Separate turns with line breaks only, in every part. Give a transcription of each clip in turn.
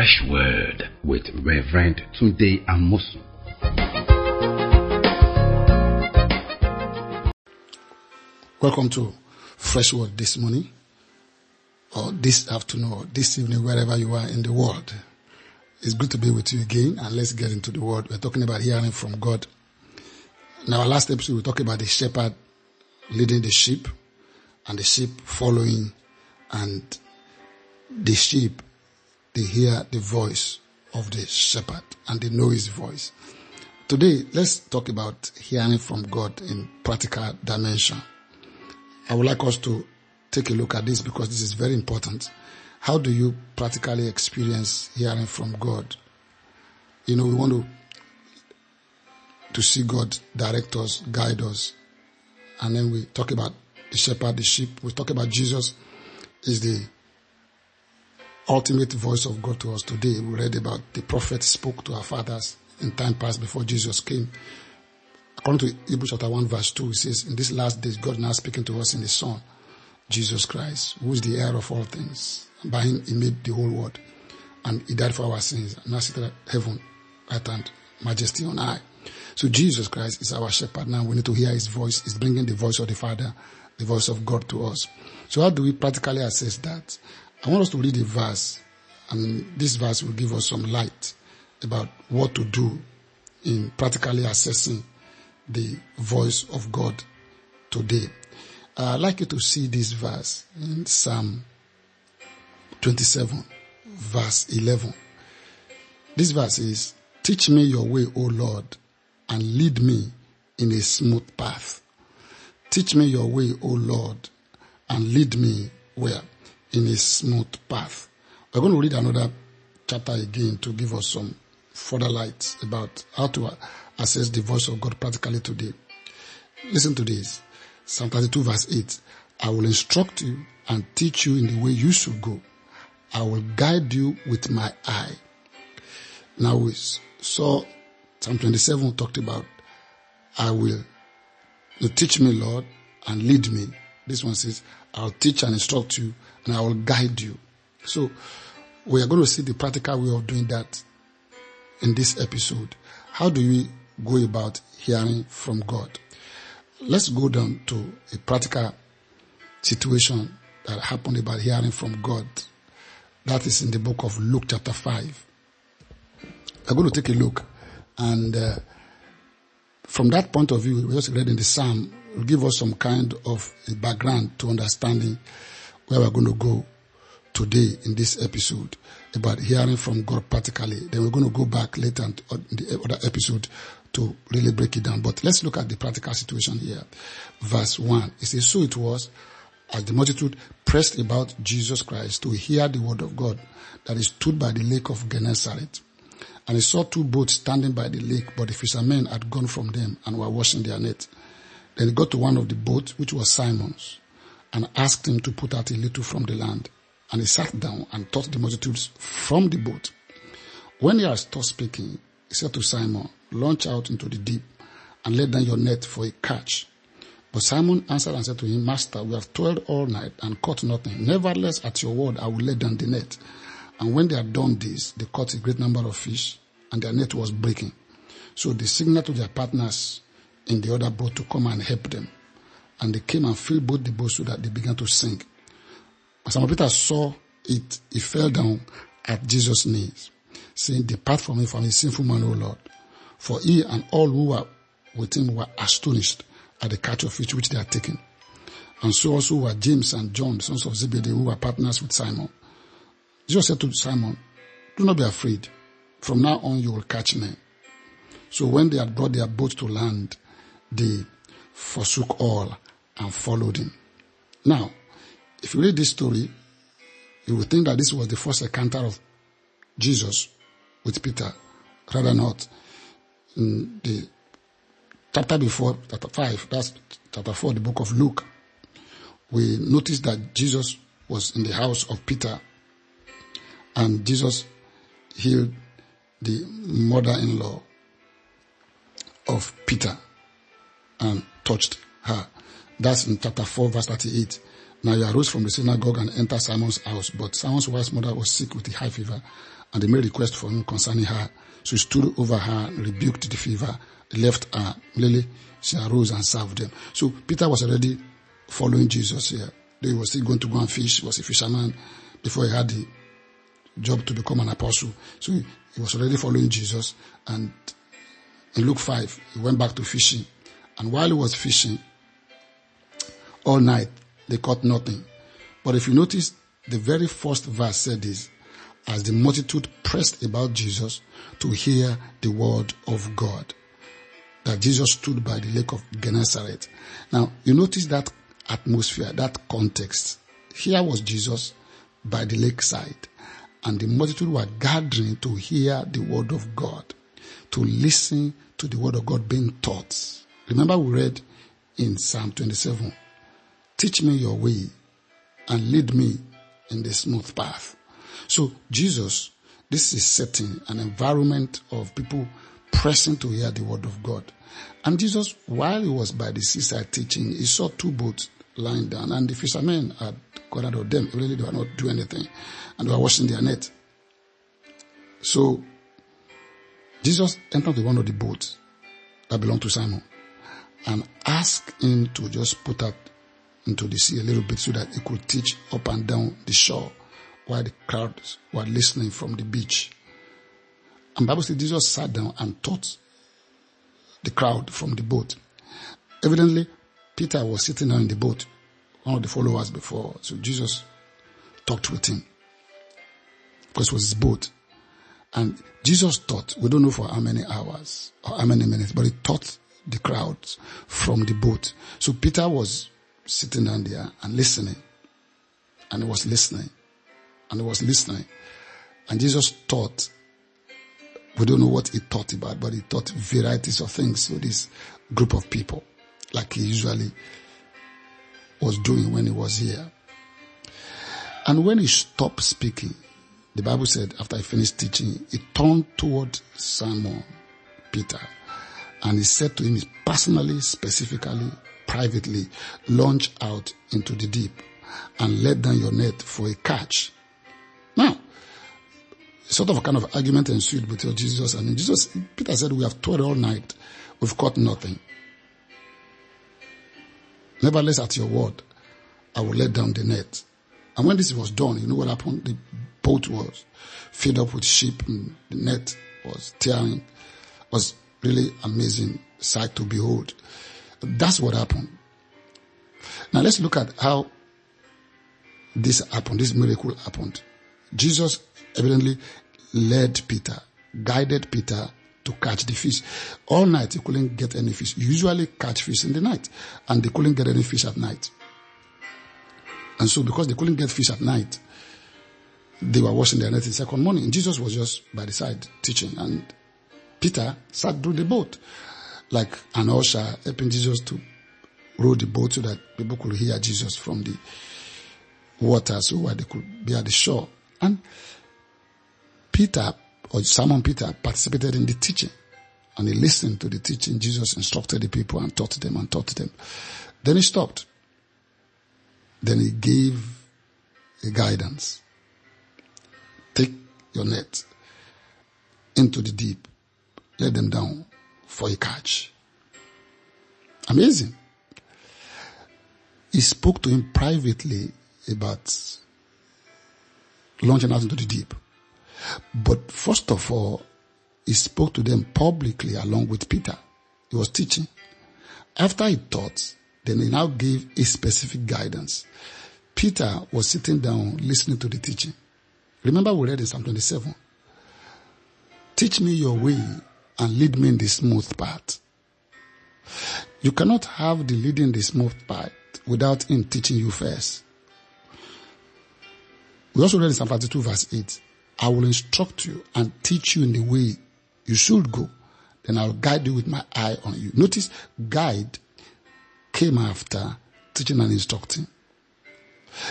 Fresh Word with Reverend Tunde Amosu.
Welcome to Fresh Word this morning, or this afternoon, or this evening, wherever you are in the world. It's good to be with you again, and let's get into the word. We're talking about hearing from God. In our last episode, we talked about the shepherd leading the sheep, and the sheep following, and the sheep, they hear the voice of the shepherd, and they know his voice. Today, let's talk about hearing from God in practical dimension. I would like us to take a look at this because this is very important. How do you practically experience hearing from God? You know, we want to to see God direct us, guide us, and then we talk about the shepherd, the sheep. We talk about Jesus is the ultimate voice of God to us today. We read about the prophet spoke to our fathers in time past before Jesus came. According to Hebrews chapter 1 verse 2, it says, in this last days, God now speaking to us in the Son, Jesus Christ, who is the heir of all things. By him, he made the whole world. And he died for our sins. And now seated at heaven, right hand, majesty on high. So Jesus Christ is our shepherd. Now we need to hear his voice. He's bringing the voice of the Father, the voice of God to us. So how do we practically assess that? I want us to read a verse. And this verse will give us some light about what to do in practically assessing the voice of God today. I'd like you to see this verse in Psalm 27, verse 11. This verse is, Teach me your way, O Lord, and lead me in a smooth path. Teach me your way, O Lord, and lead me where? In a smooth path. We're going to read another chapter again to give us some further light about how to assess the voice of God practically today. Listen to this. Psalm 32 verse 8. I will instruct you and teach you in the way you should go. I will guide you with my eye. Now we saw Psalm 27 talked about, I will you teach me, Lord, and lead me. This one says, I'll teach and instruct you and I will guide you. So we are going to see the practical way of doing that in this episode. How do we go about hearing from God? Let's go down to a practical situation that happened about hearing from God. That is in the book of Luke chapter 5. We're going to take a look and uh, from that point of view, we just read in the Psalm, will give us some kind of a background to understanding where we're going to go today in this episode about hearing from God practically. Then we're going to go back later in uh, the other episode to really break it down. But let's look at the practical situation here. Verse 1. It says, So it was as the multitude pressed about Jesus Christ to hear the word of God that he stood by the lake of Gennesaret. And he saw two boats standing by the lake, but the fishermen had gone from them and were washing their net. Then he got to one of the boats, which was Simon's, and asked him to put out a little from the land. And he sat down and taught the multitudes from the boat. When he had stopped speaking, he said to Simon, Launch out into the deep and let down your net for a catch. But Simon answered and said to him, Master, we have toiled all night and caught nothing. Nevertheless, at your word, I will let down the net. And when they had done this, they caught a great number of fish, and their net was breaking. So they signaled to their partners in the other boat to come and help them. And they came and filled both the boats so that they began to sink. As Simon Peter saw it, he fell down at Jesus' knees, saying, Depart from me, from a sinful man, O Lord. For he and all who were with him were astonished at the catch of fish which they had taken. And so also were James and John, sons of Zebedee, who were partners with Simon. Jesus said to Simon, Do not be afraid. From now on you will catch men. So when they had brought their boat to land, they forsook all and followed him. Now, if you read this story, you would think that this was the first encounter of Jesus with Peter, rather not. In the chapter before, chapter 5, that's chapter 4, the book of Luke, we notice that Jesus was in the house of Peter and Jesus healed the mother-in-law of Peter and touched her. That's in chapter 4 verse 38. Now he arose from the synagogue and entered Simon's house, but Simon's wife's mother was sick with a high fever, and they made request for him concerning her. So he stood over her, rebuked the fever, left her. Lily, she arose and served them. So Peter was already following Jesus here. He was still going to go and fish. He was a fisherman before he had the job to become an apostle. So he, was already following Jesus. And in Luke 5, he went back to fishing. And while he was fishing, all night, they caught nothing. But if you notice, the very first verse said this, as the multitude pressed about Jesus to hear the word of God. That Jesus stood by the lake of Gennesaret. Now, you notice that atmosphere, that context. Here was Jesus by the lakeside, and the multitude were gathering to hear the word of God, to listen to the word of God being taught. Remember, we read in Psalm 27 Teach me your way and lead me in the smooth path. So, Jesus, this is setting an environment of people pressing to hear the word of God. And Jesus, while he was by the seaside teaching, he saw two boats lying down, and the fishermen had got out of them. Really, they were not doing anything, and they were washing their net. So, Jesus entered one of the boats that belonged to Simon and asked him to just put out into the sea a little bit so that he could teach up and down the shore while the crowds were listening from the beach. And Bible says Jesus sat down and taught the crowd from the boat. Evidently, Peter was sitting down in the boat, one of the followers before. So Jesus talked with him because it was his boat. And Jesus taught, we don't know for how many hours or how many minutes, but he taught the crowds from the boat. So Peter was sitting down there and listening. And he was listening. And he was listening. And Jesus taught. We don't know what he taught about, but he taught varieties of things to this group of people, like he usually was doing when he was here. And when he stopped speaking, the Bible said after he finished teaching, he turned toward Simon Peter and he said to him personally, specifically, privately, launch out into the deep and let down your net for a catch. Now, sort of a kind of argument ensued between Jesus and. Jesus, Peter said, we have toiled all night. We've caught nothing. Nevertheless, at your word, I will let down the net. And when this was done, you know what happened? The boat was filled up with sheep and the net was tearing. It was really amazing sight to behold. That's what happened. Now let's look at how this happened, this miracle happened. Jesus evidently led Peter, guided Peter to catch the fish. All night he couldn't get any fish. usually catch fish in the night, and they couldn't get any fish at night. And so because they couldn't get fish at night, they were washing their net in second morning. Jesus was just by the side teaching, and Peter sat through the boat like an usher helping Jesus to row the boat so that people could hear Jesus from the water so that they could be at the shore. And Peter, or Simon Peter, participated in the teaching. And he listened to the teaching. Jesus instructed the people and taught them and taught them. Then he stopped. Then he gave a guidance. Take your net into the deep. Let them down for a catch. Amazing. He spoke to him privately about launching out into the deep. But first of all, he spoke to them publicly along with Peter. He was teaching. After he taught, then he now gave a specific guidance. Peter was sitting down listening to the teaching. Remember we read in Psalm 27. Teach me your way and lead me in the smooth path. You cannot have the leading the smooth path without him teaching you first. We also read in Psalm 52 verse 8, I will instruct you and teach you in the way you should go. Then I'll guide you with my eye on you. Notice guide came after teaching and instructing.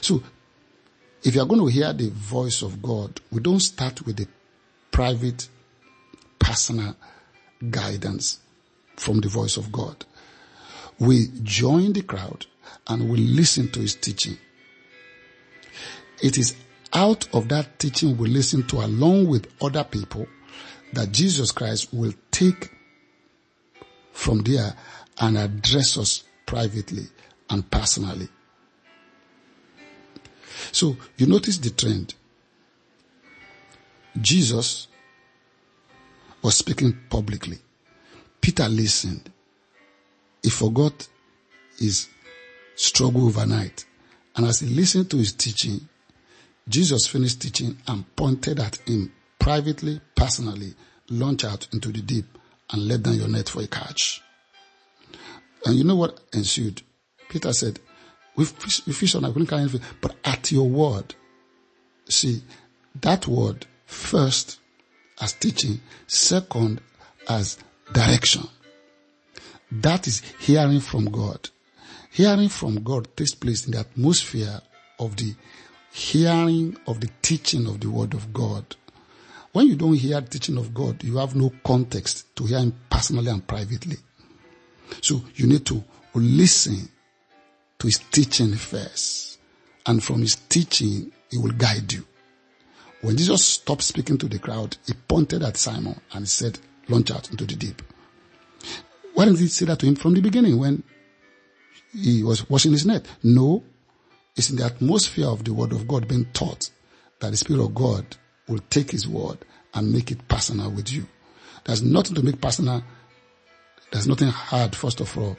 So if you are going to hear the voice of God, we don't start with the private, personal guidance from the voice of God. We join the crowd and we listen to his teaching It is out of that teaching we listen to along with other people that Jesus Christ will take from there and address us privately and personally. So you notice the trend. Jesus was speaking publicly. Peter listened. He forgot his struggle overnight. And as he listened to his teaching, Jesus finished teaching and pointed at him privately, personally, launch out into the deep and let down your net for a catch. And you know what ensued? Peter said, we fish, we on, I couldn't carry anything, but at your word. See, that word first as teaching, second as direction. That is hearing from God. Hearing from God takes place in the atmosphere of the hearing of the teaching of the word of God. When you don't hear teaching of God, you have no context to hear him personally and privately. So you need to listen to his teaching first. And from his teaching, he will guide you. When Jesus stopped speaking to the crowd, he pointed at Simon and said, launch out into the deep. Why didn't he say that to him from the beginning when he was washing his net? No. It's in the atmosphere of the word of God being taught that the Spirit of God will take his word and make it personal with you. There's nothing to make personal. There's nothing hard, first of all,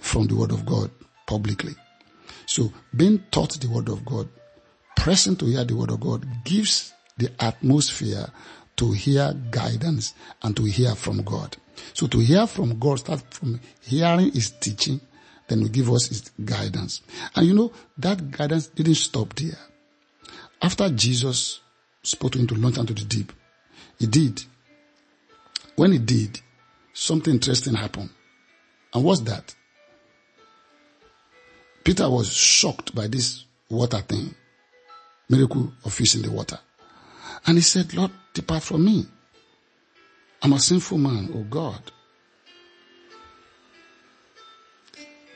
from the word of God publicly. So being taught the word of God, pressing to hear the word of God gives the atmosphere to hear guidance and to hear from God. So to hear from God, start from hearing his teaching, then will give us his guidance. And you know, that guidance didn't stop there. After Jesus spoke to him to launch into the deep, he did. When he did, something interesting happened. And what's that? Peter was shocked by this water thing, miracle of fish in the water. And he said, Lord, depart from me. I'm a sinful man, oh God.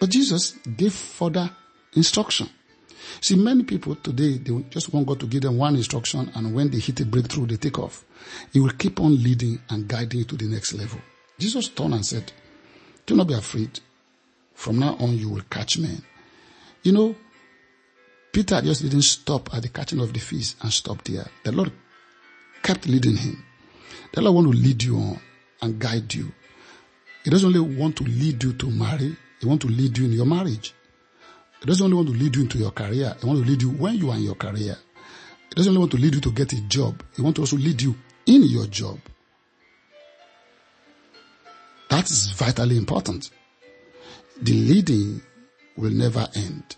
But Jesus gave further instruction. See, many people today, they just want God to give them one instruction and when they hit a breakthrough, they take off. He will keep on leading and guiding you to the next level. Jesus turned and said, do not be afraid. From now on, you will catch men. You know, Peter just didn't stop at the catching of the fish and stop there. The Lord kept leading him. The Lord want to lead you on and guide you. He doesn't only want to lead you to marry, he wants to lead you in your marriage. He doesn't only want to lead you into your career, he wants to lead you when you are in your career. He doesn't only want to lead you to get a job, he wants to also lead you in your job. That is vitally important. The leading will never end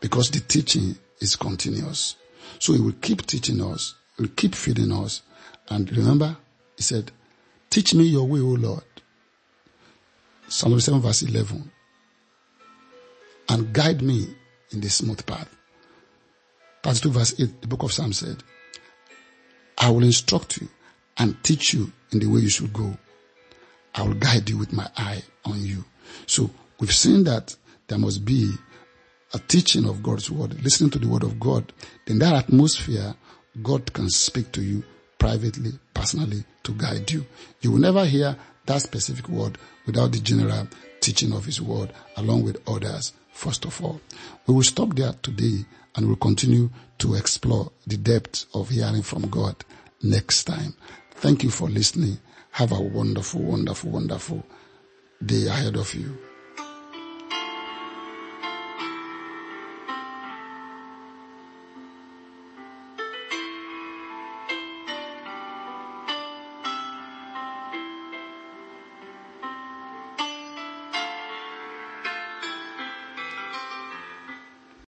because the teaching is continuous. So he will keep teaching us, will keep feeding us. And remember, he said, teach me your way, O Lord. Psalm 7 verse 11. And guide me in the smooth path. 32 verse 8, the book of Psalms said, I will instruct you and teach you in the way you should go. I will guide you with my eye on you. So we've seen that there must be a teaching of God's word, listening to the word of God. In that atmosphere, God can speak to you privately, personally, to guide you. You will never hear that specific word without the general teaching of his word along with others, first of all. We will stop there today and we'll continue to explore the depth of hearing from God next time. Thank you for listening. Have a wonderful, wonderful, wonderful day ahead of you.